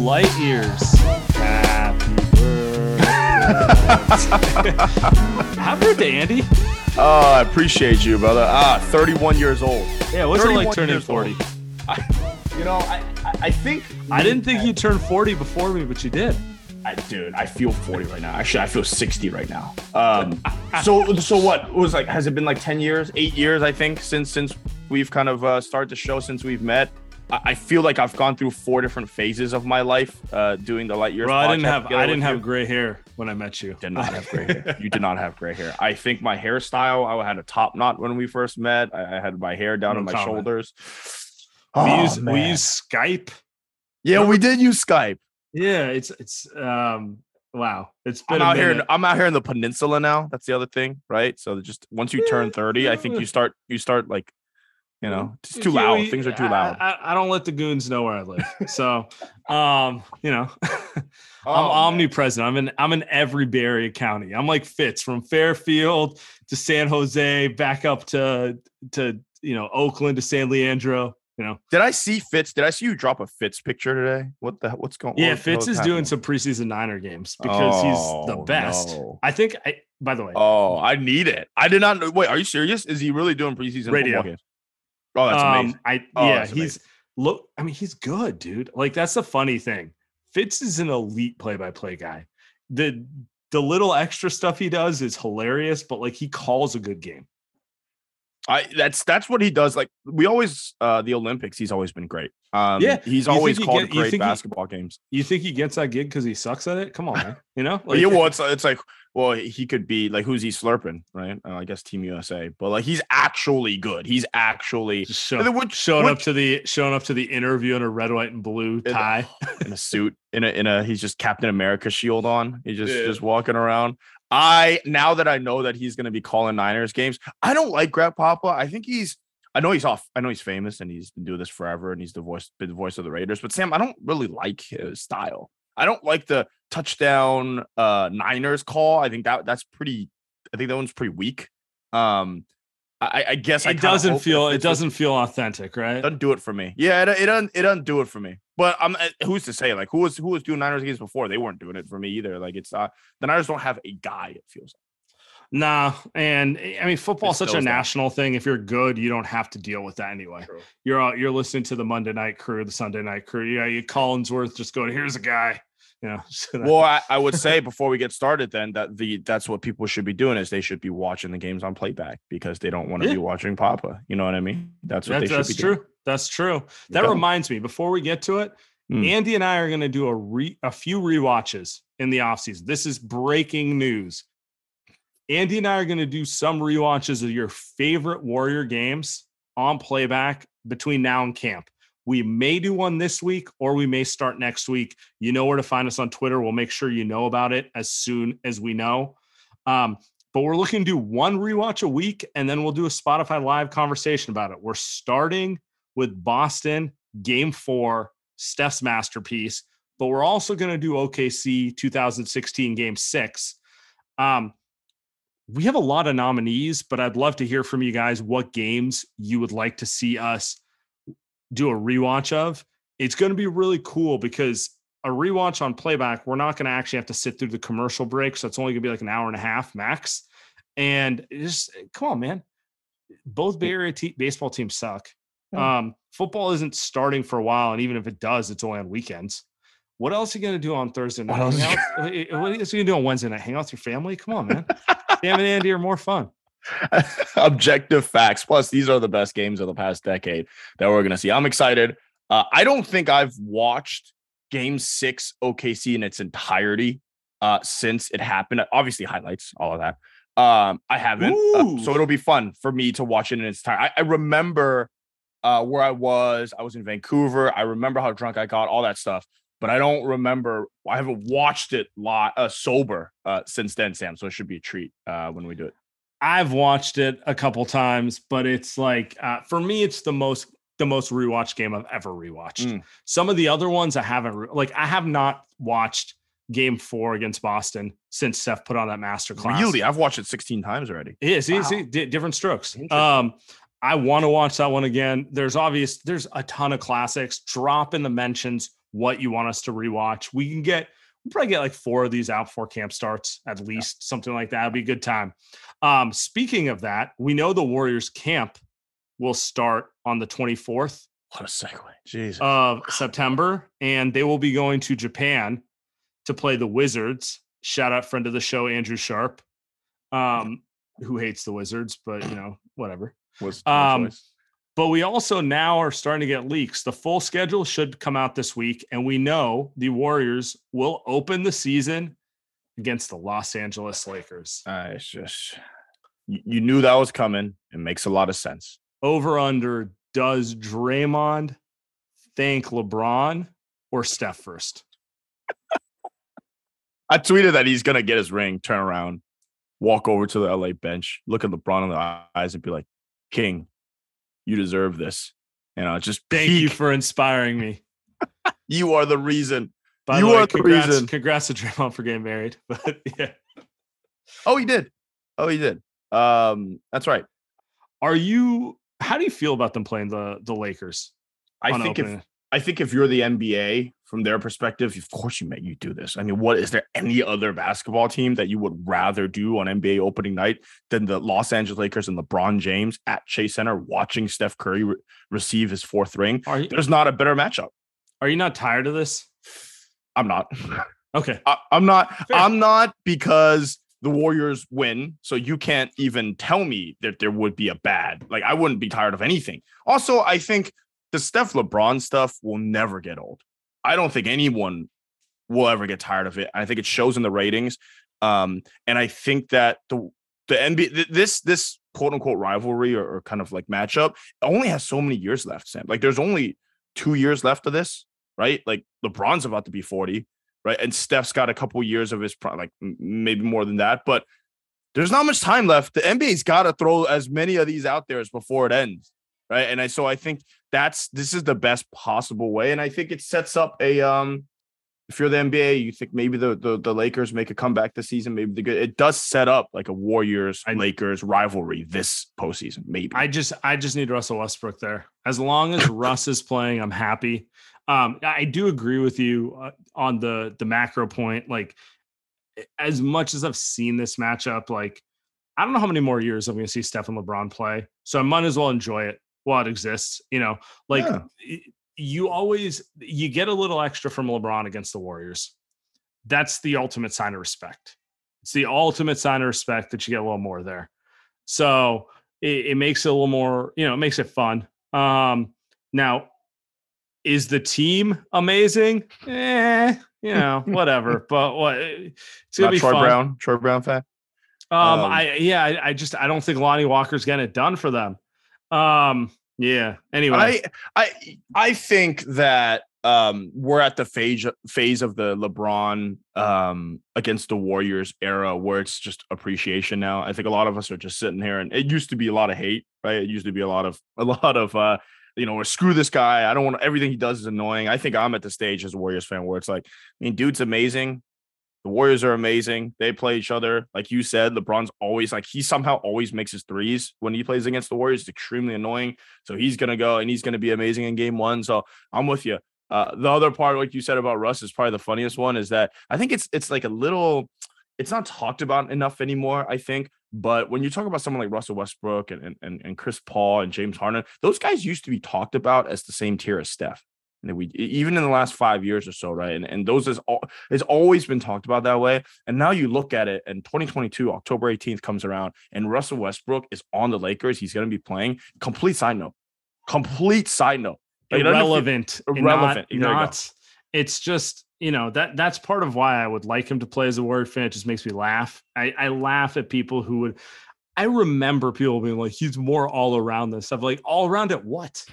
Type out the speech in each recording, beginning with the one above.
Light Years. Happy birthday. Happy birthday, Andy. Oh, I appreciate you, brother. Ah, 31 years old. Yeah, what's it 31 like turning years 40? I, you know, I, I, I think I didn't think you turned 40 before me, but you did. I, dude, I feel 40 right now. Actually, I feel 60 right now. Um, so, so what it was like? Has it been like 10 years, eight years? I think since since we've kind of uh, started the show, since we've met. I, I feel like I've gone through four different phases of my life uh, doing the light years. Bro, I didn't have I didn't have you. gray hair when I met you. did not have gray hair. You did not have gray hair. I think my hairstyle, I had a top knot when we first met. I, I had my hair down No on my comment. shoulders. we Oh, use we use Skype. yeah, we did use Skype. Yeah, it's it's um wow. It's been I'm out here. minute. In, I'm out here in the peninsula now. That's the other thing, right? So just once you turn 30, I think you start you start like, you know, it's too loud. Things are too loud. I, I don't let the goons know where I live. So um, you know, I'm Oh, man. omnipresent. I'm in I'm in every Bay Area county. I'm like Fitz from Fairfield to San Jose, back up to to you know Oakland to San Leandro. You know, Did I see Fitz? Did I see you drop a Fitz picture today? What the what's going? yeah, what Fitz is doing some preseason Niner games because he's the Oh, best. no. I think. I by the way, Oh, I need it. I did not know. Wait, are you serious? Is he really doing preseason Radio. Oh, that's amazing. Um, I Oh, yeah, that's he's look. I mean, he's good, dude. Like that's the funny thing. Fitz is an elite play-by-play guy. The the little extra stuff he does is hilarious, but like he calls a good game. I that's that's what he does. Like we always uh the Olympics, he's always been great. Um Yeah, he's you always he called get- great think he- basketball games. You think he gets that gig because he sucks at it? Come on, man. You know, Well, yeah, well, it's it's like well, he could be like who's he slurping, right? Uh, I guess Team USA, but like he's actually good. He's actually show, then which- showing up to the showing up to the interview in a red, white, and blue tie. in a suit, in a in a he's just Captain America shield on. He's just Yeah. just walking around. I now that I know that he's gonna be calling Niners games, I don't like Greg Papa. I think he's I know he's off. I know he's famous and he's been doing this forever and he's the voice, been the voice of the Raiders. But Sam, I don't really like his style. I don't like the touchdown uh Niners call. I think that that's pretty. I think that one's pretty weak. Um, I, I guess it kinda doesn't feel it doesn't feel authentic, right? doesn't do it for me. Yeah, it, it doesn't it doesn't do it for me. But I'm uh, who's to say like who was who was doing Niners games before? They weren't doing it for me either. Like it's uh the Niners don't have a guy. It feels. Nah, and eh, I mean football's such a that. national thing. If you're good, you don't have to deal with that anyway. Like. You're uh, you're listening to the Monday night crew, the Sunday night crew. Yeah, you Collinsworth just going, here's a guy. You know, so that- Well, I, I would say before we get started, then that the that's what people should be doing is they should be watching the games on playback because they don't want to Yeah. be watching Papa. You know what I mean? That's what that's, they should that's be true. doing. That's true. That's true. That Yeah. reminds me, before we get to it, Mm. Andy and I are going to do a re, a few rewatches in the offseason. This is breaking news. Andy and I are going to do some rewatches of your favorite Warrior games on playback between now and camp. We may do one this week or we may start next week. You know where to find us on Twitter. We'll make sure you know about it as soon as we know. Um, but we're looking to do one rewatch a week and then we'll do a Spotify live conversation about it. We're starting with Boston game four, Steph's masterpiece. but we're also going to do OKC 2016 Game Six. Um, we have a lot of nominees, but I'd love to hear from you guys what games you would like to see us do a rewatch of. It's going to be really cool because a rewatch on playback, we're not going to actually have to sit through the commercial break. So it's only going to be like an hour and a half max. And just eh, come on, man. Both Bay Area te- baseball teams suck. Um, football isn't starting for a while. And even if it does, it's only on weekends. What else are you going to do on Thursday night? Eh, eh, what else, what else are you going to do on Wednesday night? Hang out with your family? Come on, man. Sam and Andy are more fun. Objective facts. Plus, these are the best games of the past decade that we're going to see. I'm excited. Uh, I don't think I've watched Game Six OKC in its entirety uh, since it happened. Obviously, highlights, all of that. Um, I haven't, uh, so it'll be fun for me to watch it in its time. I, I remember uh, where I was. I was in Vancouver. I remember how drunk I got, all that stuff. But I don't remember. I haven't watched it lot uh, sober uh, since then, Sam. So it should be a treat uh, when we do it. I've watched it a couple times, but it's like uh, for me, it's the most the most rewatched game I've ever rewatched. Mm. Some of the other ones I haven't re- like. I have not watched Game Four against Boston since Steph put on that master class. Really, I've watched it 16 times already. Yeah, see, wow. see, d- different strokes. Um, I want to watch that one again. There's obvious, there's a ton of classics. Drop in the mentions what you want us to rewatch. We can get, we'll probably get like four of these out before camp starts, at least yeah. something like that. It'll be a good time. Um, speaking of that, we know the Warriors camp will start on the 24th. What a segue. Jesus. Of September. And they will be going to Japan to play the Wizards. Shout out friend of the show, Andrew Sharp, um, who hates the Wizards, but you know, whatever. Was um, but we also now are starting to get leaks. The full schedule should come out this week, and we know the Warriors will open the season against the Los Angeles Lakers. Uh, it's just you knew that was coming. It makes a lot of sense. Over under does Draymond thank LeBron or Steph first? I tweeted that he's gonna get his ring, turn around, walk over to the LA bench, look at LeBron in the eyes, and be like, King, you deserve this. You know, just thank peak. you for inspiring me. you are the reason. By you the way, are congrats, the reason. Congrats to Draymond for getting married. But yeah. Oh, he did. Oh, he did. Um, that's right. Are you? How do you feel about them playing the the Lakers? I think opening? if I think if you're the NBA, from their perspective, of course you make you do this. I mean, what is there any other basketball team that you would rather do on NBA opening night than the Los Angeles Lakers and LeBron James at Chase Center watching Steph Curry re- receive his fourth ring? You, There's not a better matchup. Are you not tired of this? I'm not. Okay. I, am not. Fair. I'm not because the Warriors win. So you can't even tell me that there would be a bad. Like I wouldn't be tired of anything. Also, I think the Steph LeBron stuff will never get old. I don't think anyone will ever get tired of it. I think it shows in the ratings. Um, and I think that the the NBA this this quote unquote rivalry or, or, kind of like matchup only has so many years left, Sam. Like there's only two years left of this, right? Like LeBron's about to be 40, right? And Steph's got a couple years of his like maybe more than that, but there's not much time left. The NBA's got to throw as many of these out there as before it ends, right? And I so I think that's this is the best possible way, and I think it sets up a um. If you're the NBA, you think maybe the, the, the Lakers make a comeback this season. Maybe the good. It does set up like a Warriors Lakers rivalry this postseason. Maybe I just I just need Russell Westbrook there. As long as Russ is playing, I'm happy. Um, I do agree with you uh, on the the macro point. Like as much as I've seen this matchup, like I don't know how many more years I'm going to see Steph and LeBron play. So I might as well enjoy it while it exists. You know, like yeah. You always you get a little extra from LeBron against the Warriors. That's the ultimate sign of respect. It's the ultimate sign of respect that you get a little more there. So it, it makes it a little more, you know, it makes it fun. Um, now, is the team amazing? Eh, you know, whatever. but what it's gonna Not be Troy fun. Brown, Troy Brown fan. Um, um, I yeah, I, I, just I don't think Lonnie Walker's getting it done for them. Um, yeah. Anyway, I I I think that um we're at the phase phase of the LeBron um against the Warriors era where it's just appreciation now. I think a lot of us are just sitting here and it used to be a lot of hate, right? It used to be a lot of a lot of uh you know, or screw this guy. I don't want everything he does is annoying. I think I'm at the stage as a Warriors fan where it's like, I mean, dude's amazing. The Warriors are amazing. They play each other. Like you said, LeBron's always like he somehow always makes his threes when he plays against the Warriors. It's extremely annoying. So he's gonna go and he's gonna be amazing in game one. So I'm with you. Uh, the other part, like you said about Russ, is probably the funniest one. Is that I think it's it's like a little, it's not talked about enough anymore. I think, but when you talk about someone like Russell Westbrook and and and Chris Paul and James Harden, those guys used to be talked about as the same tier as Steph. And we even in the last five years or so, right? And and those is all it's always been talked about that way. And now you look at it, and 2022, October 18th comes around, and Russell Westbrook is on the Lakers. He's going to be playing. Complete side note. Complete side note. Like, irrelevant. irrelevant. Not, not it's just you know that that's part of why I would like him to play as a Warrior fan. It just makes me laugh. I, I laugh at people who would. I remember people being like, "He's more all around this stuff." Like all around at what?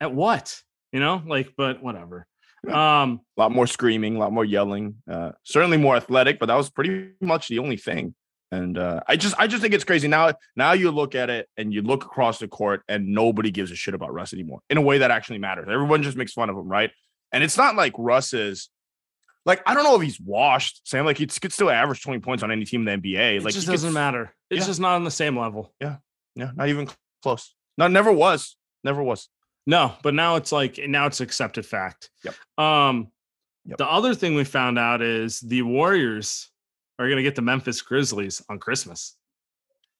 at what? You know, like, but whatever. Um, a lot more screaming, a lot more yelling, uh, certainly more athletic, but that was pretty much the only thing. And uh, I just, I just think it's crazy now. Now you look at it and you look across the court, and nobody gives a shit about Russ anymore in a way that actually matters. Everyone just makes fun of him, right? And it's not like Russ is like I don't know if he's washed, Sam. Like he could still average 20 points on any team in the NBA. It like just doesn't matter. It's yeah. just not on the same level. Yeah. Yeah. Not even close. No, never was. Never was. No, but now it's like now it's accepted fact. Yep. Um, yep. the other thing we found out is the Warriors are going to get the Memphis Grizzlies on Christmas.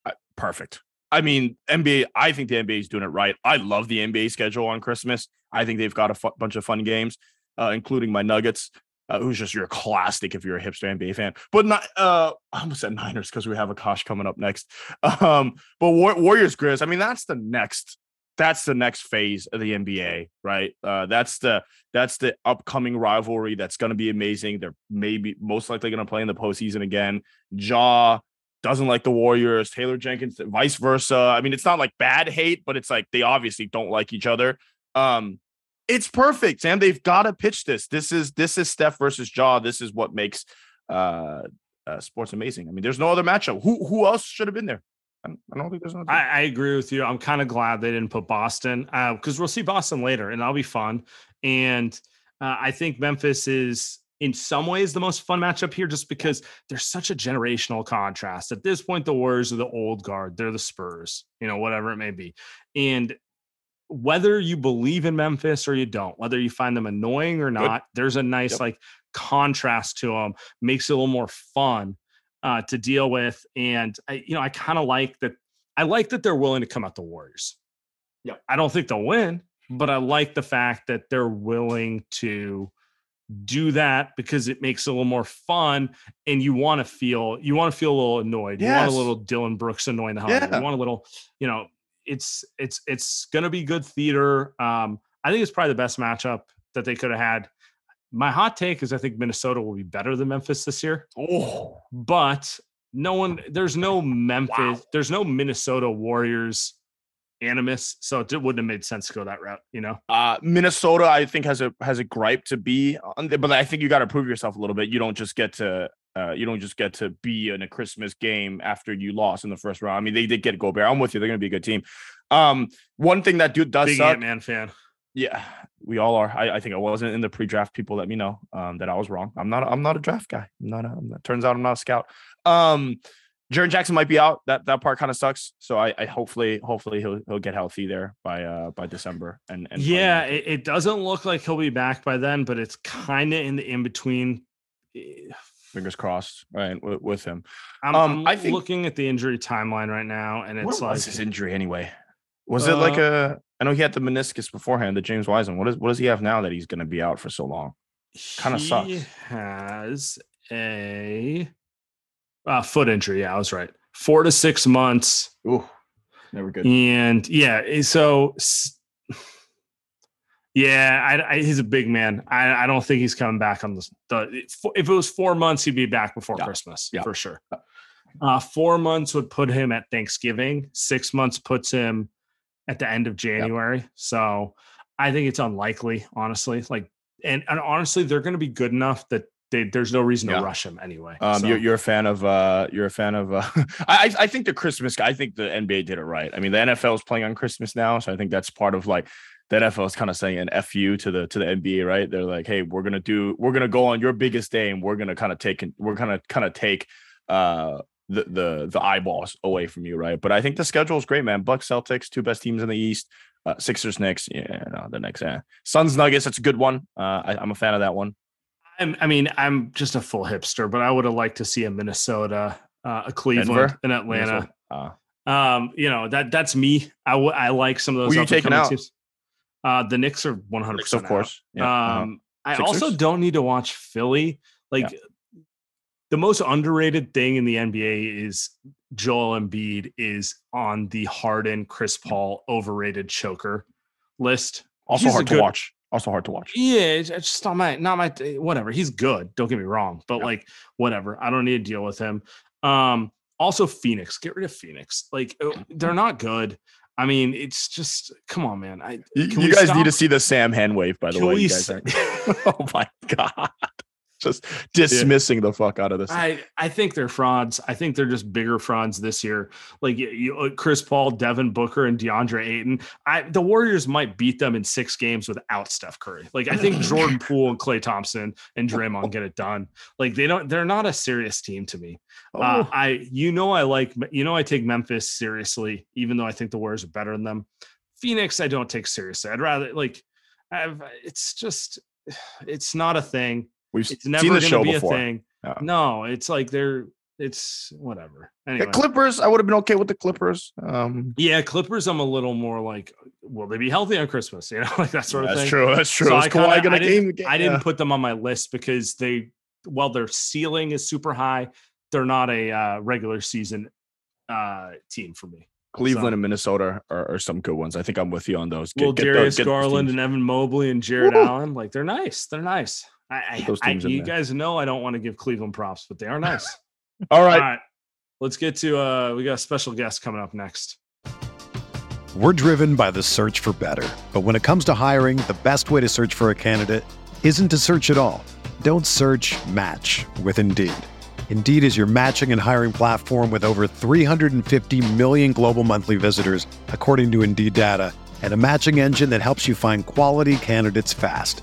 Uh, perfect. I mean, NBA. I think the NBA is doing it right. I love the NBA schedule on Christmas. I think they've got a fu- bunch of fun games, uh, including my Nuggets. Uh, who's just your classic if you're a hipster NBA fan, but not. Uh, I almost said Niners because we have Akash coming up next. Um, but War- Warriors Grizz. I mean, that's the next that's the next phase of the NBA, right? Uh, that's the that's the upcoming rivalry that's going to be amazing. They're maybe most likely going to play in the postseason again. Ja doesn't like the Warriors. Taylor Jenkins, vice versa. I mean, it's not like bad hate, but it's like they obviously don't like each other. Um, it's perfect, Sam. They've got to pitch this. This is this is Steph versus Ja. This is what makes uh, uh, sports amazing. I mean, there's no other matchup. Who who else should have been there? I don't think there's I, I, agree with you. I'm kind of glad they didn't put Boston because uh, we'll see Boston later, and that'll be fun. And uh, I think Memphis is in some ways the most fun matchup here, just because there's such a generational contrast. At this point, the Warriors are the old guard; they're the Spurs, you know, whatever it may be. And whether you believe in Memphis or you don't, whether you find them annoying or not, Good. there's a nice yep. like contrast to them, makes it a little more fun uh, to deal with. And I, you know, I kind of like that. I like that they're willing to come out the Warriors. Yeah, I don't think they'll win, but I like the fact that they're willing to do that because it makes it a little more fun and you want to feel you want to feel a little annoyed yes. you want a little Dillon Brooks annoying the hell yeah. you want a little you know it's it's it's gonna be good theater um I think it's probably the best matchup that they could have had my hot take is I think Minnesota will be better than Memphis this year. Oh, but no one, there's no Memphis, wow. there's no Minnesota Warriors animus, so it wouldn't have made sense to go that route. You know, uh, Minnesota, I think has a has a gripe to be on, but I think you got to prove yourself a little bit. You don't just get to. Uh, you don't just get to be in a Christmas game after you lost in the first round. I mean, they did get Gobert. I'm with you. They're going to be a good team. Um, one thing that dude does Big suck. Man fan. Yeah, we all are. I, I, think I wasn't in the pre-draft. People let me know um, that I was wrong. I'm not. I'm not a draft guy. I'm not. A, I'm not turns out I'm not a scout. Um, Jaren Jackson might be out. That that part kind of sucks. So I, I, hopefully hopefully he'll he'll get healthy there by uh by December. And, and yeah, it, it, doesn't look like he'll be back by then, but it's kind of in the in between. Fingers crossed, right with, with him. I'm, um, I'm I think, looking at the injury timeline right now, and it's what like his injury anyway. Was uh, it like a I know he had the meniscus beforehand, the James Wiseman. What is what does he have now that he's going to be out for so long? Kind of sucks. He has a uh, foot injury. Yeah, I was right. Four to six months. Ooh, never good. And yeah, eh, so yeah, I, I, he's a big man. I, I, don't think he's coming back on the, the. If it was four months, he'd be back before yeah. Christmas yeah. for sure. Uh, four months would put him at Thanksgiving. Six months puts him at the end of January. Yep. So I think it's unlikely, honestly. Like, and, and honestly, they're going to be good enough that they, there's no reason Yeah. to rush him anyway. Um, So, you're, you're a fan of uh, you're a fan of. Uh, I I- I think the Christmas. I think the NBA did it right. I mean, the NFL is playing on Christmas now, so I think that's part of like the NFL is kind of saying an fu to the to the NBA, right? They're like, hey, we're gonna do, we're gonna go on your biggest day, and we're gonna kind of take, we're gonna kind of take uh the the the eyeballs away from you, right? But I think the schedule is great, man. Bucks, Celtics, two best teams in the East. Uh, Sixers, Knicks, yeah, no, the Knicks, yeah. Suns, Nuggets, that's a good one. Uh, I, I'm a fan of that one. I'm, I mean, I'm just a full hipster, but I would have liked to see a Minnesota, uh, a Cleveland, Denver? an Atlanta. Uh, Um, you know that that's me. I w- I like some of those. Who you taking out? teams. Uh, the Knicks are 100. Knicks, of course. Yeah, uh-huh. Um, I also don't need to watch Philly. Like the most underrated thing in the NBA is Joel Embiid is on the Harden, Chris Paul overrated choker list. Also He's hard to good- watch. Also hard to watch. Yeah, it's it's just not my not my whatever. He's good. Don't get me wrong, but Yeah. like whatever. I don't need to deal with him. Um, also Phoenix. Get rid of Phoenix. Like uh, they're not good. I mean, it's just come on, man. I You, Can you we guys stop? need to see the Sam hand wave, by the Can way. we You guys s- oh my god. Just dismissing the fuck out of this. I I think they're frauds. I think they're just bigger frauds this year. Like you, uh, Chris Paul, Devin Booker, and DeAndre Ayton. I the Warriors might beat them in six games without Steph Curry. Like I think Jordan Poole and Klay Thompson and Draymond get it done. Like they don't. They're not a serious team to me. Uh, Oh, I you know I like you know I take Memphis seriously, even though I think the Warriors are better than them. Phoenix, I don't take seriously. I'd rather like. I've, it's just, it's not a thing. We've It's never seen the show be before. a thing. Yeah. No, it's like they're it's whatever. Anyway. The Clippers, I would have been okay with the Clippers. Um, yeah, Clippers. I'm a little more like, will they be healthy on Christmas? You know, like that sort of thing. that's thing. true. That's true. So I kinda- I didn't- I didn't put them on my list because they, while their ceiling is super high, they're not a uh, regular season uh, team for me. Cleveland so- and Minnesota are, are some good ones. I think I'm with you on those. Get- well, get Darius those Garland and Evan Mobley and Jarrett Woo! Allen, like they're nice. They're nice. I, I, those I teams in you there. guys know I don't want to give Cleveland props, but they are nice. All All right. right. Let's get to uh we got a special guest coming up next. We're driven by the search for better. But when it comes to hiring, the best way to search for a candidate isn't to search at all. Don't search match with Indeed. Indeed is your matching and hiring platform with over 350 million global monthly visitors, according to Indeed data, and a matching engine that helps you find quality candidates fast.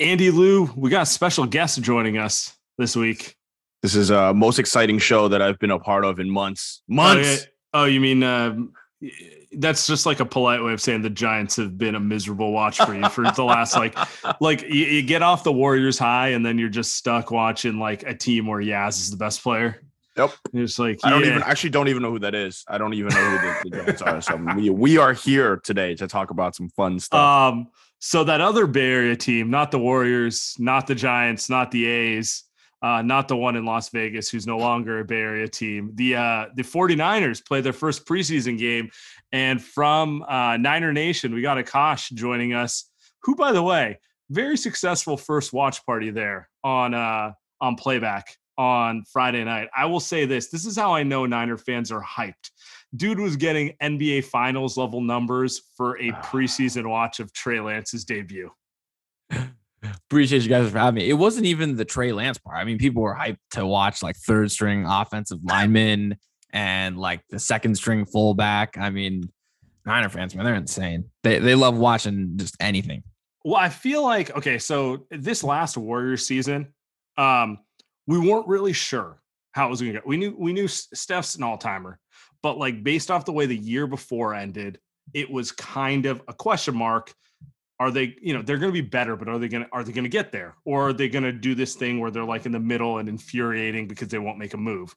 Andy Liu, we got a special guest joining us this week. This is a most exciting show that I've been a part of in months. Months. Oh, yeah. Oh, you mean uh, that's just like a polite way of saying the Giants have been a miserable watch for you for the last like like you, you get off the Warriors high and then you're just stuck watching like a team where Yaz is the best player. Yep. Just like I don't yeah. even actually don't even know who that is. I don't even know who the, the Giants are. So we, we are here today to talk about some fun stuff. Um, so that other Bay Area team, not the Warriors, not the Giants, not the A's, uh, not the one in Las Vegas, who's no longer a Bay Area team. The uh, the 49ers played their first preseason game. And from uh, Niner Nation, we got Akash joining us, who, by the way, very successful first watch party there on uh, on playback on Friday night. I will say this: this is how I know Niner fans are hyped. Dude was getting NBA Finals level numbers for a preseason watch of Trey Lance's debut. Appreciate you guys for having me. It wasn't even the Trey Lance part. I mean, people were hyped to watch like third string offensive linemen and like the second string fullback. I mean, Niner fans, man, they're insane. They they love watching just anything. Well, I feel like okay, so this last Warriors season, um, we weren't really sure how it was going to go. We knew we knew Steph's an all timer, but like based off the way the year before ended, it was kind of a question mark. Are they, you know, they're going to be better, but are they going to are they going to get there, or are they going to do this thing where they're like in the middle and infuriating because they won't make a move?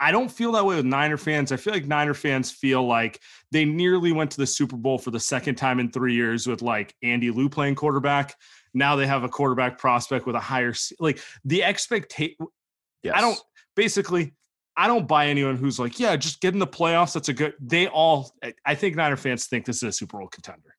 I don't feel that way with Niner fans. I feel like Niner fans feel like they nearly went to the Super Bowl for the second time in three years with like Andy Liu playing quarterback. Now they have a quarterback prospect with a higher like the expectation. Yes. I don't basically. I don't buy anyone who's like, yeah, just get in the playoffs. That's a good. They all. I think Niner fans think this is a Super Bowl contender.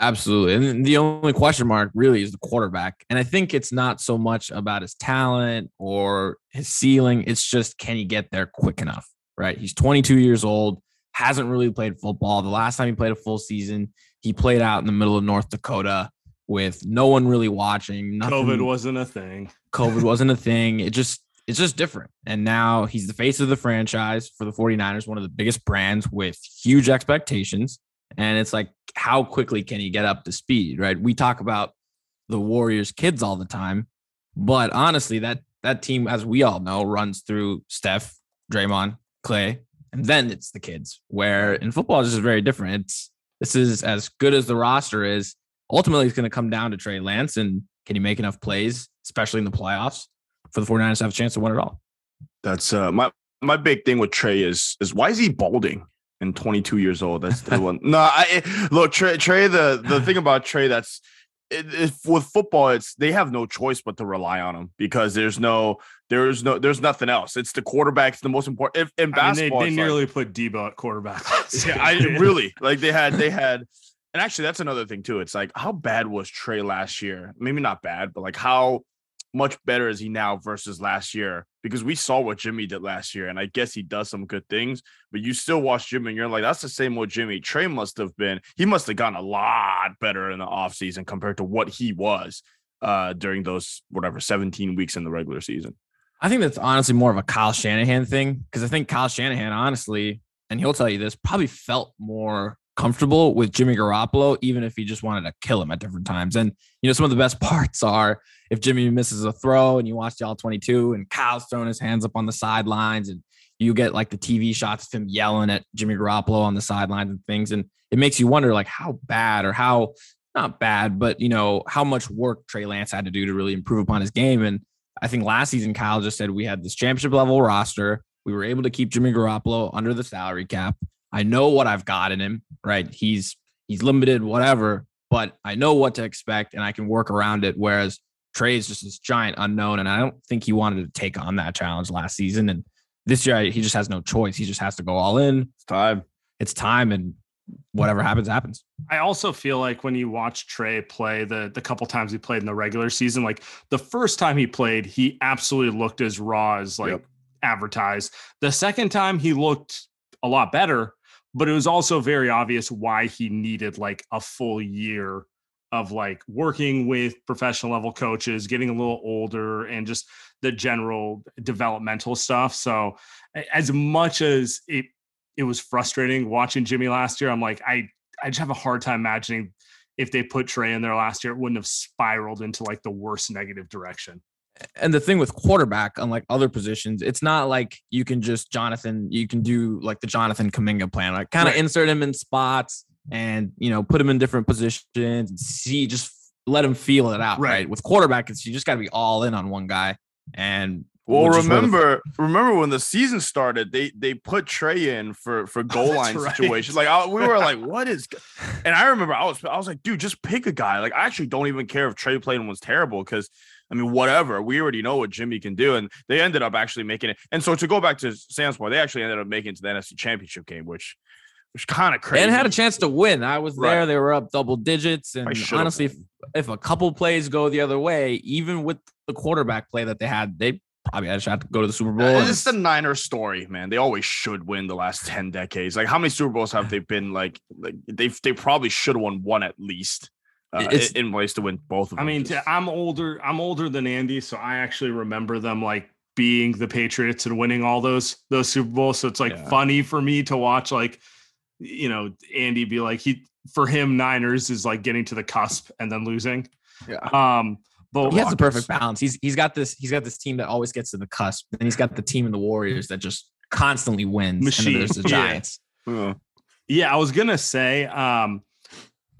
Absolutely. And the only question mark really is the quarterback. And I think it's not so much about his talent or his ceiling. It's just can he get there quick enough? Right. He's 22 years old, hasn't really played football. The last time he played a full season, he played out in the middle of North Dakota with no one really watching. Nothing, COVID wasn't a thing. COVID wasn't a thing. It just, it's just different. And now he's the face of the franchise for the 49ers, one of the biggest brands with huge expectations. And it's like, how quickly can he get up to speed? Right. We talk about the Warriors kids all the time, but honestly, that that team, as we all know, runs through Steph, Draymond, Klay, and then it's the kids. Where in football, it's just very different. It's this is as good as the roster is. Ultimately, it's going to come down to Trey Lance and can he make enough plays, especially in the playoffs, for the 49ers to have a chance to win it all. That's uh my my big thing with Trey is is why is he balding? and 22 years old. That's the one. No, I look Trey. Trey the the thing about Trey that's it, it, with football, it's they have no choice but to rely on him because there's no there's no there's nothing else. It's the quarterback's the most important. If in basketball, I mean, they, they nearly like, put Debo at quarterback. yeah, I really like they had they had. And actually, that's another thing too. It's like how bad was Trey last year? Maybe not bad, but like how much better is he now versus last year? Because we saw what Jimmy did last year, and I guess he does some good things, but you still watch Jimmy and you're like, that's the same with Jimmy. Trey must have been, he must have gotten a lot better in the offseason compared to what he was uh during those whatever 17 weeks in the regular season. I think that's honestly more of a Kyle Shanahan thing because I think Kyle Shanahan, honestly, and he'll tell you this, probably felt more comfortable with Jimmy Garoppolo, even if he just wanted to kill him at different times. And, you know, some of the best parts are if Jimmy misses a throw and you watch the all 22 and Kyle's throwing his hands up on the sidelines and you get like the TV shots of him yelling at Jimmy Garoppolo on the sidelines and things. And it makes you wonder like how bad or how not bad, but you know, how much work Trey Lance had to do to really improve upon his game. And I think last season, Kyle just said we had this championship level roster. We were able to keep Jimmy Garoppolo under the salary cap. I know what I've got in him, right? He's he's limited, whatever, but I know what to expect and I can work around it. Whereas Trey is just this giant unknown, and I don't think he wanted to take on that challenge last season. And this year, he just has no choice. He just has to go all in. It's time. It's time, and whatever happens, happens. I also feel like when you watch Trey play the the couple times he played in the regular season, like the first time he played, he absolutely looked as raw as like yep. advertised. The second time he looked a lot better, but it was also very obvious why he needed like a full year of like working with professional level coaches, getting a little older, and just the general developmental stuff. So, as much as it it was frustrating watching Jimmy last year, I'm like, I I just have a hard time imagining if they put Trey in there last year, it wouldn't have spiraled into like the worst negative direction. And the thing with quarterback, unlike other positions, it's not like you can just Jonathan, you can do like the Jonathan Kuminga plan, like kind of right. insert him in spots and you know put him in different positions and see just let him feel it out. Right. right? With quarterback, it's you just got to be all in on one guy. And well, remember, remember when the season started, they they put Trey in for for goal line right. situations. Like I, we were like, what is? And I remember I was I was like, dude, just pick a guy. Like I actually don't even care if Trey playing was terrible because I mean, whatever. We already know what Jimmy can do, and they ended up actually making it. And so to go back to Sam's point, they actually ended up making it to the NFC Championship game, which was kind of crazy. And had a chance to win. I was right. there. They were up double digits. And honestly, if, if, a couple plays go the other way, even with the quarterback play that they had, they probably had a shot to go to the Super Bowl. Uh, it's the Niners story, man. They always should win the last 10 decades. Like how many Super Bowls have they been like, like they they probably should have won one at least. Uh, it's in ways to win both of them. I mean, just. I'm older. I'm older than Andy, so I actually remember them like being the Patriots and winning all those those Super Bowls. So it's like yeah. funny for me to watch like you know, Andy be like he for him Niners is like getting to the cusp and then losing. Yeah. Um but he has the perfect balance. He's he's got this he's got this team that always gets to the cusp, and he's got the team in the Warriors that just constantly wins. Machine. And there's the Giants. Yeah. Yeah, I was gonna say. Um,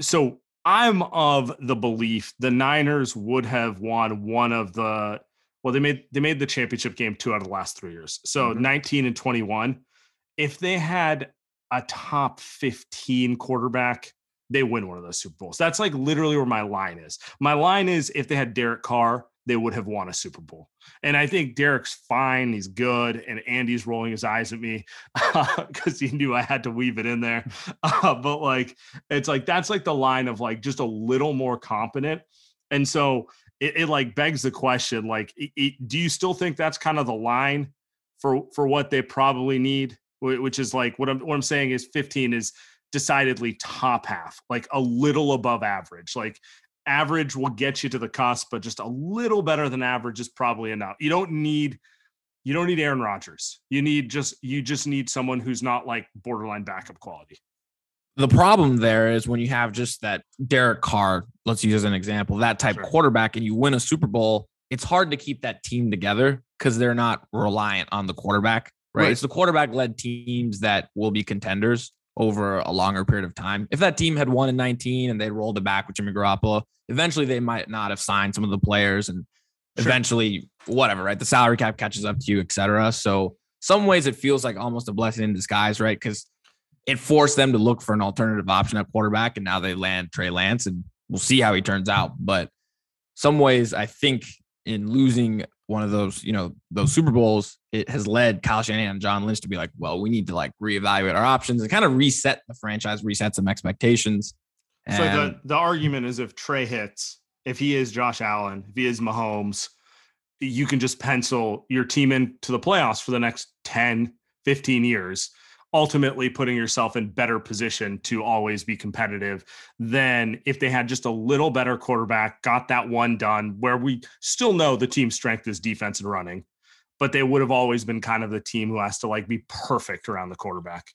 so I'm of the belief the Niners would have won one of the. Well, they made they made the championship game two out of the last three years. So Mhm. 19 and 21. If they had a top 15 quarterback, they win one of those Super Bowls. That's like literally where my line is. My line is if they had Derek Carr, they would have won a Super Bowl. And I think Derek's fine. He's good. And Andy's rolling his eyes at me because he knew I had to weave it in there. Uh, but like, it's like that's like the line of like just a little more competent. And so it, it like begs the question like, it, it- do you still think that's kind of the line for for what they probably need? Which is like what I'm what I'm saying is 15 is decidedly top half, like a little above average. Like average will get you to the cusp, but just a little better than average is probably enough. You don't need you don't need Aaron Rodgers. You need just you just need someone who's not like borderline backup quality. The problem there is when you have just that Derek Carr, let's use as an example, that type Sure. quarterback, and you win a Super Bowl, it's hard to keep that team together because they're not reliant on the quarterback, right? Right. It's the quarterback led teams that will be contenders over a longer period of time. If that team had won in 19 and they rolled it back with Jimmy Garoppolo, eventually they might not have signed some of the players and Sure. eventually whatever, right? The salary cap catches up to you, et cetera. So some ways it feels like almost a blessing in disguise, right? Because it forced them to look for an alternative option at quarterback, and now they land Trey Lance, and we'll see how he turns out. But some ways, I think in losing one of those, you know, those Super Bowls, it has led Kyle Shanahan and John Lynch to be like, well, we need to like reevaluate our options and kind of reset the franchise, reset some expectations. So the the argument is if Trey hits, if he is Josh Allen, if he is Mahomes, you can just pencil your team into the playoffs for the next 10, 15 years, ultimately putting yourself in better position to always be competitive than if they had just a little better quarterback, got that one done where we still know the team's strength is defense and running, but they would have always been kind of the team who has to like be perfect around the quarterback.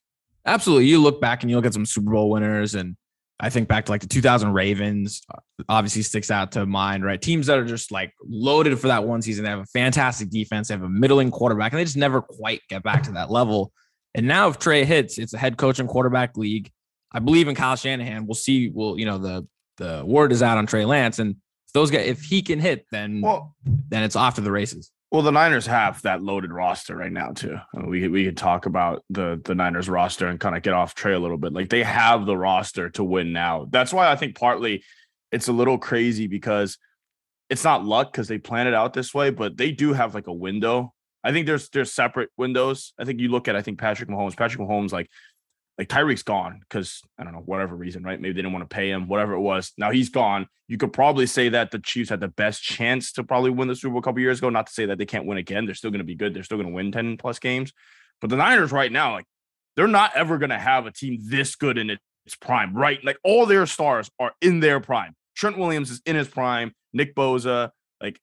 absolutely, you look back and you look at some Super Bowl winners, and I think back to like the 2000 Ravens, uh, obviously sticks out to mind, right? Teams that are just like loaded for that one season. They have a fantastic defense, they have a middling quarterback, and they just never quite get back to that level. And now, if Trey hits, it's a head coach and quarterback league. I believe in Kyle Shanahan. We'll see. Well, you know the the word is out on Trey Lance, and if those guys, if he can hit, then Well, then it's off to the races. Well, the Niners have that loaded roster right now too. Uh, we we could talk about the the Niners roster and kind of get off Trey a little bit. Like they have the roster to win now. That's why I think partly it's a little crazy because it's not luck because they planned it out this way, but they do have like a window. I think there's there's separate windows. I think you look at I think Patrick Mahomes. Patrick Mahomes like like Tyreek's gone because I don't know whatever reason, right? Maybe they didn't want to pay him, whatever it was. Now he's gone. You could probably say that the Chiefs had the best chance to probably win the Super Bowl a couple years ago. Not to say that they can't win again. They're still going to be good. They're still going to win ten plus games. But the Niners right now, like they're not ever going to have a team this good in its prime, right? Like all their stars are in their prime. Trent Williams is in his prime. Nick Bosa, like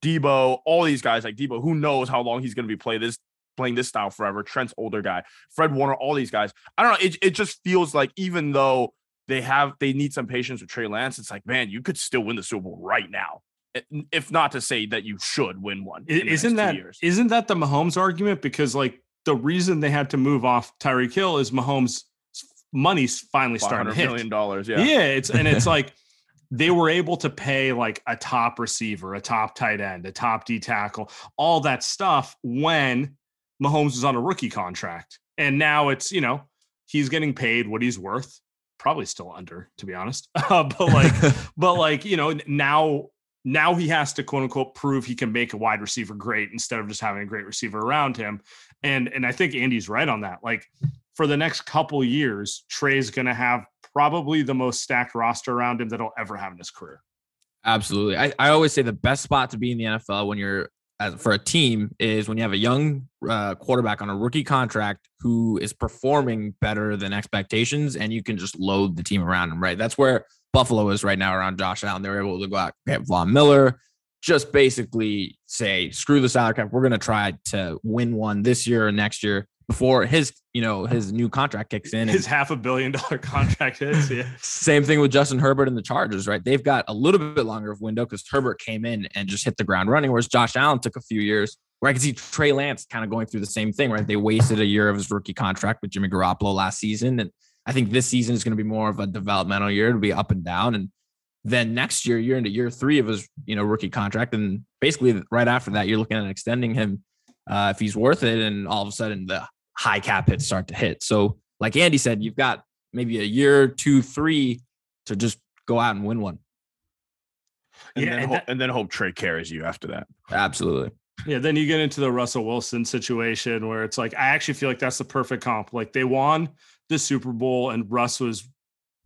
Debo, all these guys like Debo, who knows how long he's going to be play this playing this style forever. Trent's older guy, Fred Warner, all these guys. I don't know. It, it just feels like even though they have they need some patience with Trey Lance, it's like man, you could still win the Super Bowl right now. If not to say that you should win one. Isn't that not that the Mahomes argument? Because like the reason they had to move off Tyreek Hill is Mahomes' money's finally starting to 500 hit. million dollars? Yeah. Yeah. it's and it's like they were able to pay like a top receiver, a top tight end, a top D tackle, all that stuff when Mahomes was on a rookie contract. And now it's, you know, he's getting paid what he's worth. Probably still under, to be honest. Uh, but like, but like, you know, now now he has to quote unquote prove he can make a wide receiver great instead of just having a great receiver around him. And and I think Andy's right on that. Like for the next couple years, Trey's gonna have probably the most stacked roster around him that he'll ever have in his career. Absolutely. I, I always say the best spot to be in the NFL when you're as for a team is when you have a young uh, quarterback on a rookie contract who is performing better than expectations, and you can just load the team around him. Right. That's where Buffalo is right now around Josh Allen. They're able to go out get Von Miller, just basically say screw the salary cap. We're going to try to win one this year or next year before his you know his new contract kicks in. His half a billion dollar contract hits. Yeah. same thing with Justin Herbert and the Chargers, right? They've got a little bit longer of window because Herbert came in and just hit the ground running, whereas Josh Allen took a few years. Where I can see Trey Lance kind of going through the same thing, right? They wasted a year of his rookie contract with Jimmy Garoppolo last season, and I think this season is going to be more of a developmental year. It'll be up and down. And then next year, you're into year three of his, you know, rookie contract. And basically right after that, you're looking at extending him uh, if he's worth it. And all of a sudden the high cap hits start to hit. So like Andy said, you've got maybe a year, two, three to just go out and win one. And, Yeah, then and hope, that- and then hope Trey carries you after that. Absolutely. Yeah, then you get into the Russell Wilson situation where it's like I actually feel like that's the perfect comp. Like they won the Super Bowl and Russ was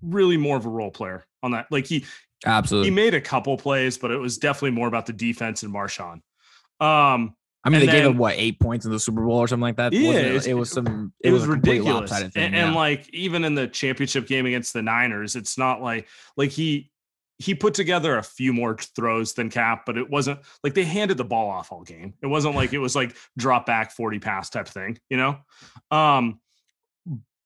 really more of a role player on that. Like he Absolutely. he made a couple plays, but it was definitely more about the defense and Marshawn. Um, I mean, And they gave him what eight points in the Super Bowl or something like that. Yeah, it? it was some. it, was, a complete ridiculous. thing, and, and like even in the championship game against the Niners, it's not like like he he put together a few more throws than Kap, but it wasn't like they handed the ball off all game. It wasn't like it was like drop back 40 pass type thing, you know? Um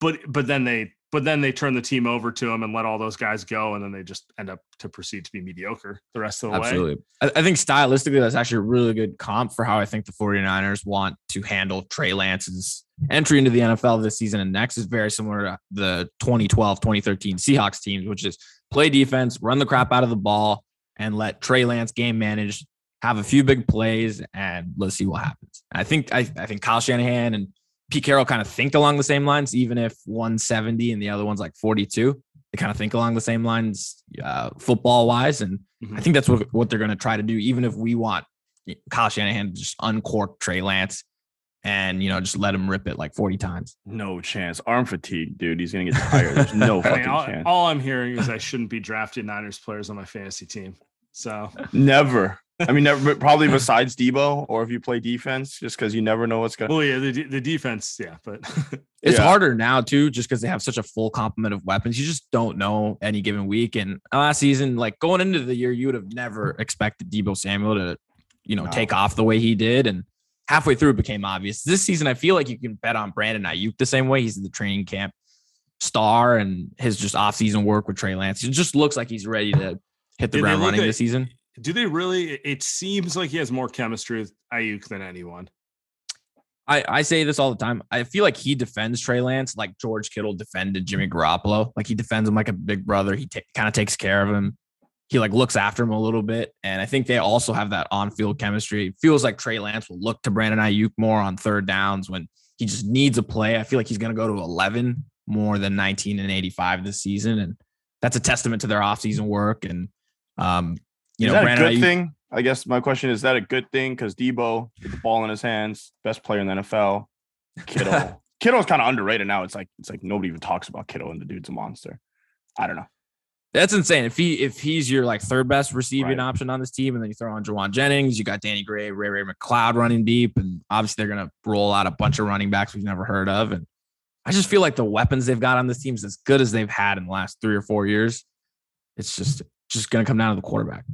but but then they but then they turn the team over to him and let all those guys go and then they just end up to proceed to be mediocre the rest of the way. Absolutely. I, I think stylistically, that's actually a really good comp for how I think the 49ers want to handle Trey Lance's entry into the NFL this season and next is very similar to the 2012, 2013 Seahawks teams, which is play defense, run the crap out of the ball, and let Trey Lance game manage, have a few big plays, and let's see what happens. I think I, I think Kyle Shanahan and Pete Carroll kind of think along the same lines, even if one's 70 and the other one's like 42. They kind of think along the same lines, uh, football wise, and Mhm. I think that's what, what they're going to try to do, even if we want Kyle Shanahan to just uncork Trey Lance and, you know, just let him rip it like 40 times. No chance. Arm fatigue, dude. He's gonna get tired. There's no I fucking mean, all, chance. all I'm hearing is I shouldn't be drafting Niners players on my fantasy team. So Never. I mean, never. Probably besides Deebo, or if you play defense, just because you never know what's gonna. Well, yeah, the the defense, yeah, but It's Yeah. harder now, too, just because they have such a full complement of weapons. You just don't know any given week. And uh, last season, like going into the year, you would have never expected Deebo Samuel to, you know, No. take off the way he did. And halfway through, it became obvious. This season, I feel like you can bet on Brandon Aiyuk the same way. He's the training camp star and his just offseason work with Trey Lance. It just looks like he's ready to hit the Did they ground running at- this season. Do they really? it- seems like he has more chemistry with Aiyuk than anyone. I, I say this all the time. I feel like he defends Trey Lance like George Kittle defended Jimmy Garoppolo. Like he defends him like a big brother. He ta- kind of takes care of him. He like looks after him a little bit. And I think they also have that on field chemistry. It feels like Trey Lance will look to Brandon Aiyuk more on third downs when he just needs a play. I feel like he's going to go to 11 more than 19 and 85 this season. And that's a testament to their offseason work. And, um, you is know, that a good thing? I guess my question is, is that a good thing? Because Deebo, the ball in his hands, best player in the NFL. Kittle, Kittle's kind of underrated now. It's like it's like nobody even talks about Kittle, and the dude's a monster. I don't know. That's insane. If he if he's your like third best receiving Right. option on this team, and then you throw on Jauan Jennings, you got Danny Gray, Ray-Ray McCloud running deep, and obviously they're gonna roll out a bunch of running backs we've never heard of. And I just feel like the weapons they've got on this team is as good as they've had in the last three or four years. It's just just gonna come down to the quarterback.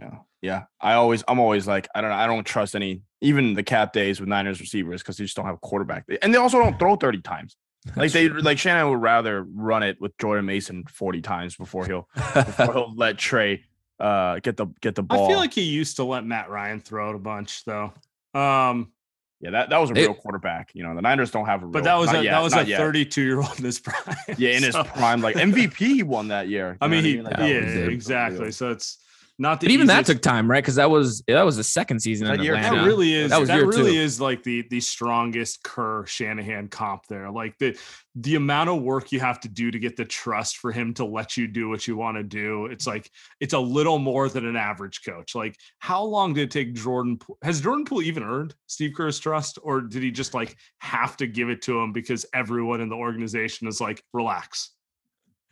Yeah, yeah. I always, I'm always like, I don't know. I don't trust any, even the Kap days with Niners receivers because they just don't have a quarterback, and they also don't throw 30 times. Like they, like Shannon would rather run it with Jordan Mason 40 times before he'll before he'll let Trey uh get the get the ball. I feel like he used to let Matt Ryan throw it a bunch though. Um, yeah, that, that was a It- real quarterback. You know, the Niners don't have a real. but that was a, yet, that was a 32 year old in his prime. Yeah, in his prime, like MVP, he won that year. I mean, he, Like, yeah, that exactly. So it's not the But even that took time, right? Because that was that was the second season Was in that year? Atlanta. That really is That that, was year really two. is like the the strongest Kerr Shanahan comp there. Like the the amount of work you have to do to get the trust for him to let you do what you want to do. It's like it's a little more than an average coach. Like how long did it take Jordan Poole? Has Jordan Poole even earned Steve Kerr's trust or did he just like have to give it to him because everyone in the organization is like relax?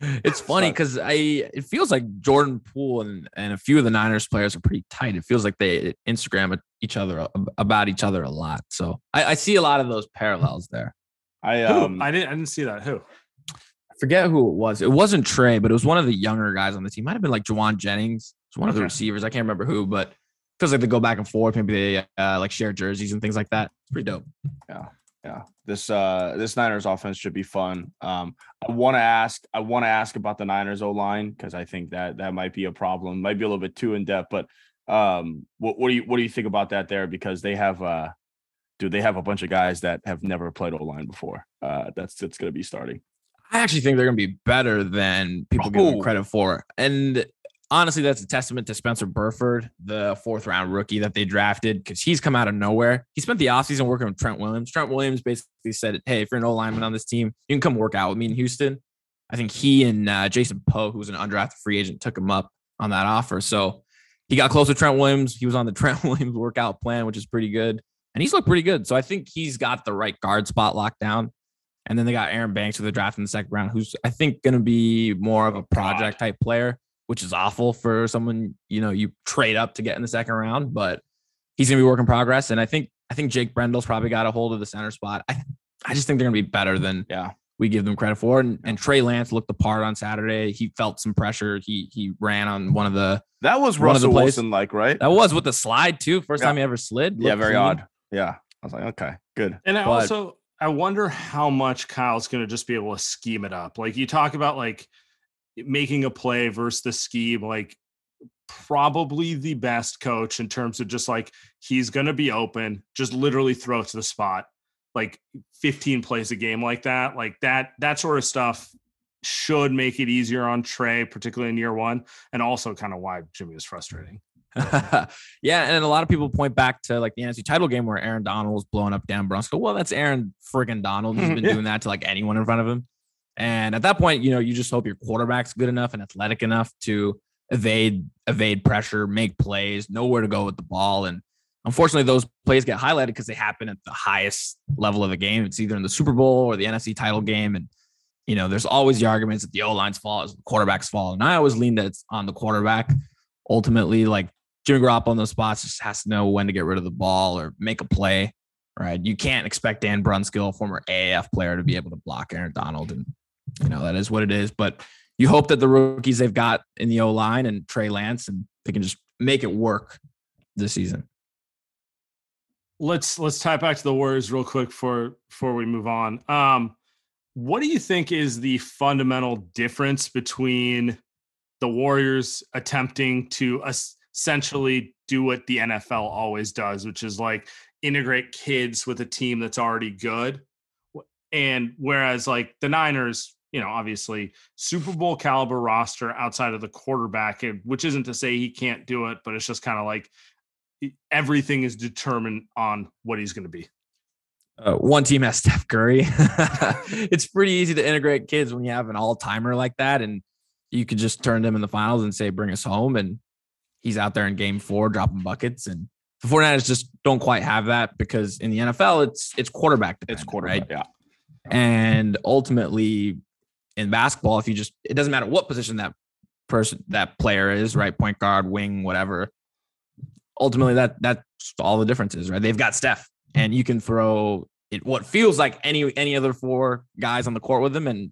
It's funny because I it feels like Jordan Poole and, and a few of the Niners players are pretty tight. It feels like they Instagram each other about each other a lot. So I, I see a lot of those parallels there. I Who? um I didn't I didn't see that. Who? I forget who it was. It wasn't Trey, but it was one of the younger guys on the team. Might have been like Jauan Jennings. It's one of the receivers. I can't remember who, but feels like they go back and forth. Maybe they uh, like share jerseys and things like that. It's pretty dope. yeah this uh this niners offense should be fun um i want to ask i want to ask about the niners o line because i think that that might be a problem might be a little bit too in depth but um what, what do you what do you think about that there because they have uh dude they have a bunch of guys that have never played o line before uh that's that's gonna be starting I actually think they're going to be better than people give them Oh. credit for. And honestly, that's a testament to Spencer Burford, the fourth round rookie that they drafted, because he's come out of nowhere. He spent the offseason working with Trent Williams. Trent Williams basically said, Hey, if you're an O lineman on this team, you can come work out with me in Houston. I think he and uh, Jason Poe, who's an undrafted free agent, took him up on that offer. So he got close to Trent Williams. He was on the Trent Williams workout plan, which is pretty good. And he's looked pretty good. So I think he's got the right guard spot locked down. And then they got Aaron Banks with the draft in the second round, who's I think going to be more of a project type player, which is awful for someone you know you trade up to get in the second round. But he's going to be work in progress, and I think I think Jake Brendel's probably got a hold of the center spot. I I just think they're going to be better than Yeah. we give them credit for. And, and Trey Lance looked the part on Saturday. He felt some pressure. He he ran on one of the That was One of the Russell Wilson like, right? that was with the slide too. First Yeah. time he ever slid. Yeah, very clean. odd. Yeah. I was like, okay, good. And I But- also I wonder how much Kyle's going to just be able to scheme it up. Like you talk about like making a play versus the scheme, like probably the best coach in terms of just like he's going to be open, just literally throw it to the spot. Like 15 plays a game like that, like that that sort of stuff should make it easier on Trey, particularly in year one, and also kind of why Jimmy was frustrating. yeah, and a lot of people point back to like the NFC title game where Aaron Donald was blowing up Dan Brunskill. Well, that's Aaron friggin' Donald. He's been Yeah. doing that to like anyone in front of him. And at that point, you know, you just hope your quarterback's good enough and athletic enough to evade evade pressure, make plays, know where to go with the ball. And unfortunately, those plays get highlighted because they happen at the highest level of the game. It's either in the Super Bowl or the NFC title game. And you know, there's always the arguments that the O line's fault is the quarterback's fault. And I always lean that it's on the quarterback. Ultimately, like Jimmy Garoppolo on those spots just has to know when to get rid of the ball or make a play. Right. You can't expect Dan Brunskill, former AAF player, to be able to block Aaron Donald. And, you know, that is what it is. But you hope that the rookies they've got in the O line and Trey Lance and they can just make it work this season. let's let's tie back to the Warriors real quick before before we move on. Um, what do you think is the fundamental difference between the Warriors attempting to essentially do what the NFL always does, which is like integrate kids with a team that's already good, and whereas like the Niners, you know, obviously Super Bowl caliber roster outside of the quarterback, which isn't to say he can't do it, but it's just kind of like everything is determined on what he's going to be. Uh, one team has Steph Curry. it's pretty easy to integrate kids when you have an all timer like that. And you could just turn them in the finals and say, bring us home. And he's out there in game four dropping buckets. And the 49ers just don't quite have that because in the NFL, it's it's quarterback It's dependent, quarterback. right? Yeah. And ultimately, in basketball, if you just it doesn't matter what position that person that player is, right? Point guard, wing, whatever. Ultimately, that that's all the difference is, right? They've got Steph, and you can throw it what feels like any any other four guys on the court with him, and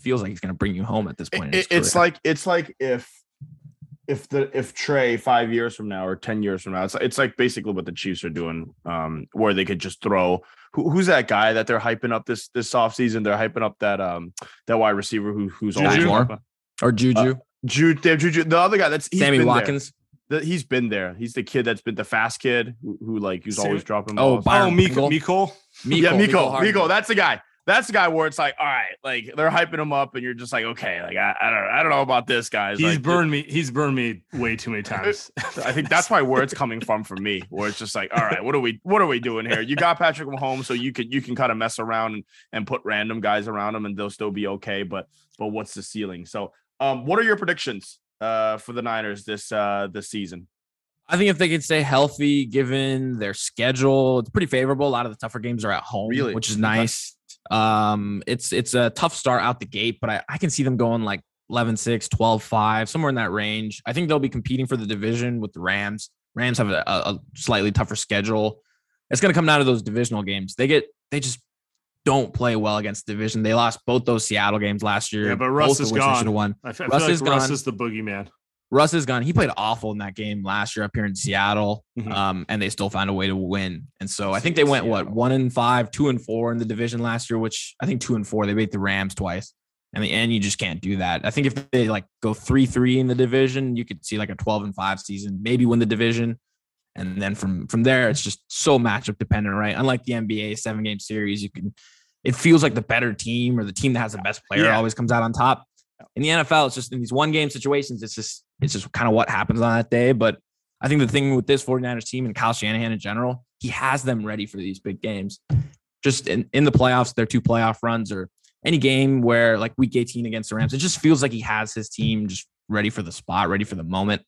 feels like he's going to bring you home at this point. It- it's career. like it's like if if the if Trey five years from now or ten years from now, it's it's like basically what the Chiefs are doing, um, where they could just throw. Who, who's that guy that they're hyping up this this offseason? They're hyping up that um that wide receiver who who's Juju? always Moore? or Juju, Jude, they have Juju, the other guy that's he's Sammy been there. Watkins. The- he's been there. He's the kid that's been the fast kid who, who like who's Sam- always dropping Oh, balls. Byron oh, Mecole, Pringle? Mecole. yeah, Mecole, Hardman. Mecole, that's the guy. That's the guy where it's like, all right, like they're hyping him up, and you're just like, okay, like I, I don't, I don't know about this guy. He's like, burned me. He's burned me way too many times. I think that's why where it's coming from for me, where it's just like, all right, what are we, what are we doing here? You got Patrick Mahomes, so you can, you can kind of mess around and, and put random guys around him, and they'll still be okay. But, but what's the ceiling? So, um, what are your predictions, uh, for the Niners this, uh, this season? I think if they can stay healthy, given their schedule, it's pretty favorable. A lot of the tougher games are at home, Really? which is Okay. nice. Um, it's it's a tough start out the gate, but I, I can see them going like 11 6, 12 5, somewhere in that range. I think they'll be competing for the division with the Rams. Rams have a, a slightly tougher schedule. It's going to come down to those divisional games. They get they just don't play well against the division. They lost both those Seattle games last year. Yeah, but Russ both is gone. should won. I f- I Russ feel is like Russ gone. is the boogeyman. Russ is gone. He played awful in that game last year up here in Seattle, Mhm. um, and they still found a way to win. And so I think they went what one and five, two and four in the division last year, which I think two and four. They beat the Rams twice. And the end, you just can't do that. I think if they like go three three in the division, you could see like a twelve and five season, maybe win the division, and then from from there, it's just so matchup dependent, right? Unlike the NBA seven game series, you can it feels like the better team or the team that has the best player Yeah. always comes out on top. In the NFL, it's just in these one game situations, it's just it's just kind of what happens on that day. But I think the thing with this 49ers team and Kyle Shanahan in general, he has them ready for these big games. Just in, in the playoffs, their two playoff runs or any game where like week 18 against the Rams, it just feels like he has his team just ready for the spot, ready for the moment.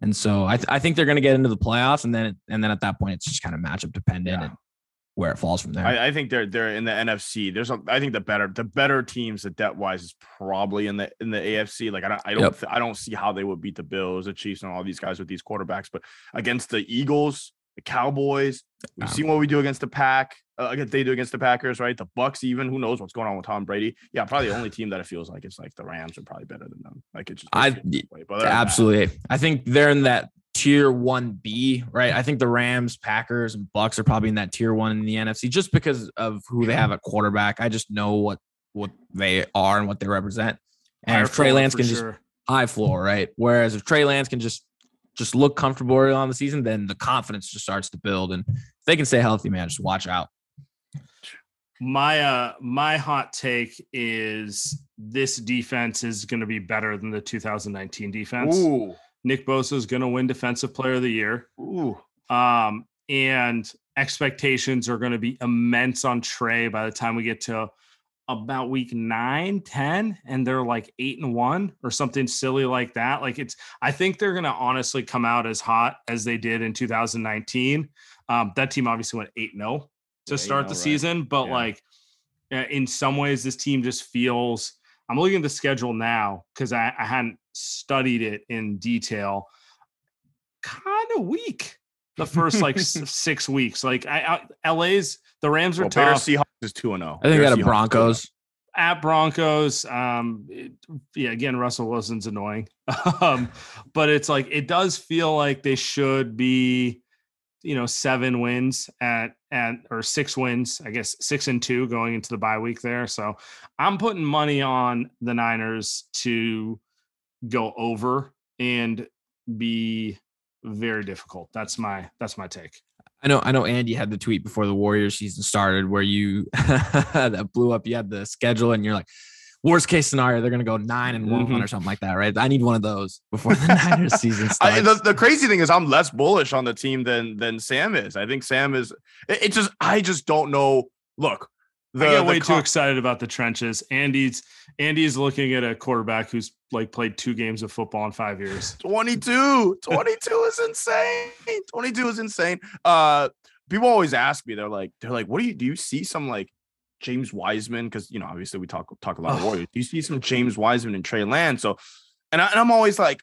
And so I, th- I think they're going to get into the playoffs, and then and then at that point, it's just kind of matchup dependent Yeah. and where it falls from there. I, I think they're they're in the NFC. There's a, I think the better the better teams the debt wise is probably in the in the AFC. Like I don't I don't Yep. th- I don't see how they would beat the Bills, the Chiefs, and all these guys with these quarterbacks. But against the Eagles, the Cowboys, we've Um, seen what we do against the Pack. Uh, they do against the Packers, right? The Bucks, even who knows what's going on with Tom Brady? Yeah, probably the only team that it feels like it's like the Rams are probably better than them. Like it's just I- feels that way. But other than that, Absolutely. I think they're in that tier one B, right? I think the Rams, Packers, and Bucks are probably in that tier one in the NFC just because of who they have at quarterback. I just know what what they are and what they represent. And Higher if Trey floor Lance for can just high floor, right? Whereas if Trey Lance can just just look comfortable early on the season, then the confidence just starts to build. And if they can stay healthy, man, just watch out. My uh my hot take is this defense is going to be better than the 2019 defense. Ooh, Nick Bosa is going to win Defensive Player of the Year. ooh. Um, and expectations are going to be immense on Trey by the time we get to about week nine, 10, and they're like eight and one or something silly like that. Like it's, I think they're going to honestly come out as hot as they did in 2019. Um, that team obviously went 8 0 to Yeah, start 8-0, the right. season, but Yeah. like uh, in some ways, this team just feels. I'm looking at the schedule now because I, I hadn't studied it in detail. Kind of weak the first like s- six weeks. Like I, I LA's the Rams are Well, Bears tough Seahawks is two and oh. zero. I think they got a Broncos. at Broncos. Um, it- yeah, again, Russell Wilson's annoying, um, but it's like it does feel like they should be, you know, seven wins at at or six wins, I guess six and two going into the bye week there. So I'm putting money on the Niners to go over and be very difficult. That's my that's my take. I know, I know Andy had the tweet before the Warriors season started where you that blew up. You had the schedule and you're like, worst case scenario, they're gonna go nine and one Mhm. or something like that, right? I need one of those before the Niners season starts. I, the, the crazy thing is I'm less bullish on the team than than Sam is. I think Sam is it, it just I just don't know. Look, the, I get way too excited about the trenches. Andy's Andy's looking at a quarterback who's like played two games of football in five years. 22. 22 is insane. 22 is insane. Uh people always ask me, they're like, they're like, what do you do you see some like James Wiseman? Because you know, obviously we talk talk a lot of. Warriors. Do you see some James Wiseman and Trey Lance? So and, I, and I'm always like,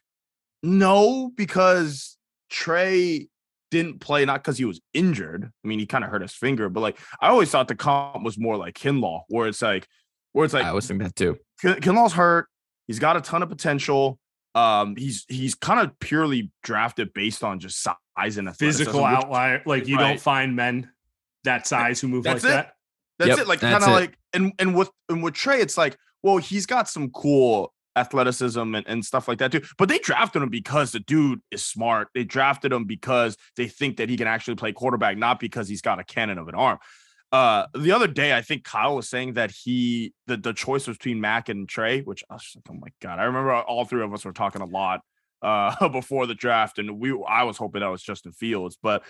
no, because Trey didn't play not because he was injured. I mean, he kind of hurt his finger, but like I always thought the comp was more like Kinlaw, where it's like, where it's like I was thinking that too. Kinlaw's hurt. He's got a ton of potential. Um, he's he's kind of purely drafted based on just size and a Physical athleticism, which- outlier. Like you Right. don't find men that size who move like it. that. That's Yep, it. Like kind of like and and with and with Trey, it's like, well, he's got some cool athleticism and, and stuff like that too. But they drafted him because the dude is smart. They drafted him because they think that he can actually play quarterback, not because he's got a cannon of an arm. Uh, the other day, I think Kyle was saying that he the, the choice was between Mac and Trey, which I was like, oh my god, I remember all three of us were talking a lot uh before the draft, and we I was hoping that was Justin Fields, but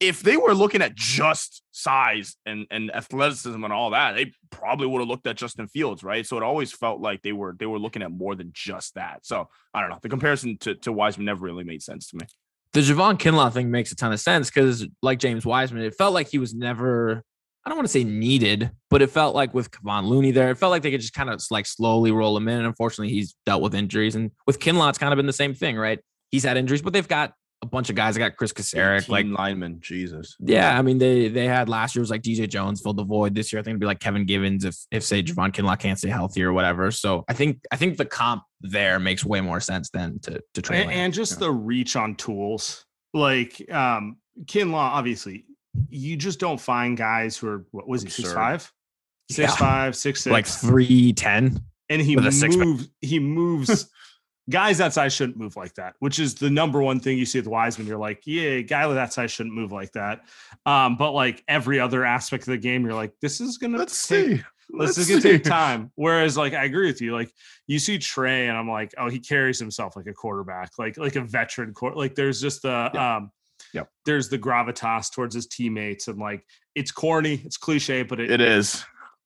if they were looking at just size and and athleticism and all that, they probably would have looked at Justin Fields, right? So it always felt like they were they were looking at more than just that. So I don't know. The comparison to, to Wiseman never really made sense to me. The Javon Kinlaw thing makes a ton of sense because, like James Wiseman, it felt like he was never. I don't want to say needed, but it felt like with Kevon Looney there, it felt like they could just kind of like slowly roll him in. And unfortunately, he's dealt with injuries. And with Kinlaw, it's kind of been the same thing, right? He's had injuries, but they've got a bunch of guys. They got Chris Kasarek, like 18 lineman, Jesus. Yeah, I mean they they had last year was like DJ Jones filled the void. This year I think it'd be like Kevin Givens if if say Javon Kinlaw can't stay healthy or whatever. So I think I think the comp there makes way more sense than to to Trey And, and just the reach on tools. Like um Kinlaw, obviously, you just don't find guys who are what was he, six Absurd. five? Six Yeah. five, six six. like three ten. and he with six-pack. moves he moves guys that size shouldn't move like that, which is the number one thing you see with Wiseman. You're like, yeah, guy that size shouldn't move like that. Um, but like every other aspect of the game, you're like, this is gonna Let's take, see. Let's is gonna see. take time. Whereas, like, I agree with you. Like, you see Trey, and I'm like, oh, he carries himself like a quarterback, like like a veteran court. Like, there's just the um, Yep. there's the gravitas towards his teammates, and like, it's corny, it's cliche, but it It is.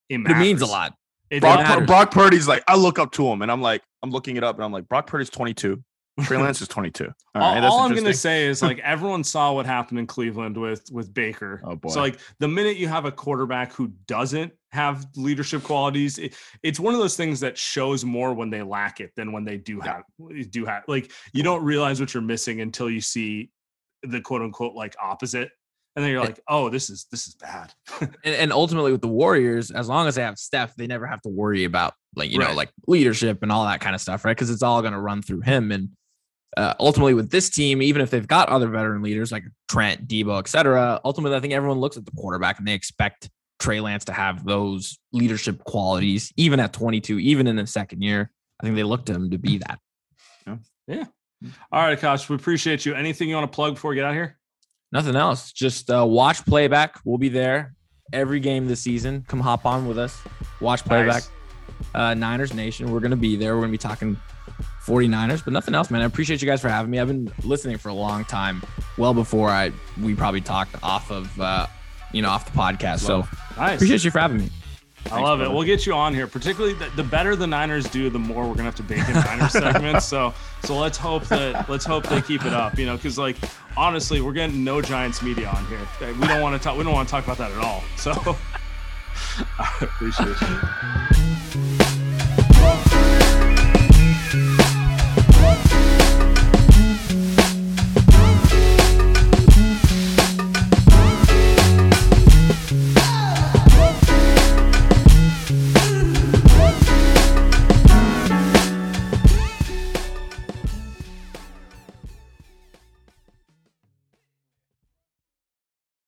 It, it means a lot. It Brock. Brock Purdy's like, I look up to him and I'm like, I'm looking it up and I'm like, Brock Purdy's 22. Trey Lance is 22. All all, right, that's all I'm gonna say is like everyone saw what happened in Cleveland with with Baker. Oh, boy. So like the minute you have a quarterback who doesn't have leadership qualities, it- it's one of those things that shows more when they lack it than when they do have do have. Like you don't realize what you're missing until you see the quote unquote like opposite, and then you're like, oh, this is this is bad. And, and ultimately with the Warriors, as long as they have Steph, they never have to worry about like, you know, like leadership and all that kind of stuff, right? Because it's all going to run through him. And uh, ultimately with this team, even if they've got other veteran leaders like Trent, Deebo, etc., ultimately I think everyone looks at the quarterback and they expect Trey Lance to have those leadership qualities, even at 22, even in the second year. I think they look to him to be that. Yeah. All right, Kosh, we appreciate you. Anything you want to plug before we get out here? Nothing else. Just uh, watch playback. We'll be there every game this season. Come hop on with us. Watch playback. Nice. Uh, Niners Nation. We're gonna be there. We're gonna be talking 49ers, but nothing else, man. I appreciate you guys for having me. I've been listening for a long time, well before I we probably talked off of uh, you know off the podcast. So Nice. appreciate you for having me. I love it. We'll get you on here. Particularly, the, the better the Niners do, the more we're gonna have to bake in Niners segments. So, so let's hope that let's hope they keep it up. You know, because like honestly, we're getting no Giants media on here. We don't want to talk. We don't want to talk about that at all. So, I appreciate you.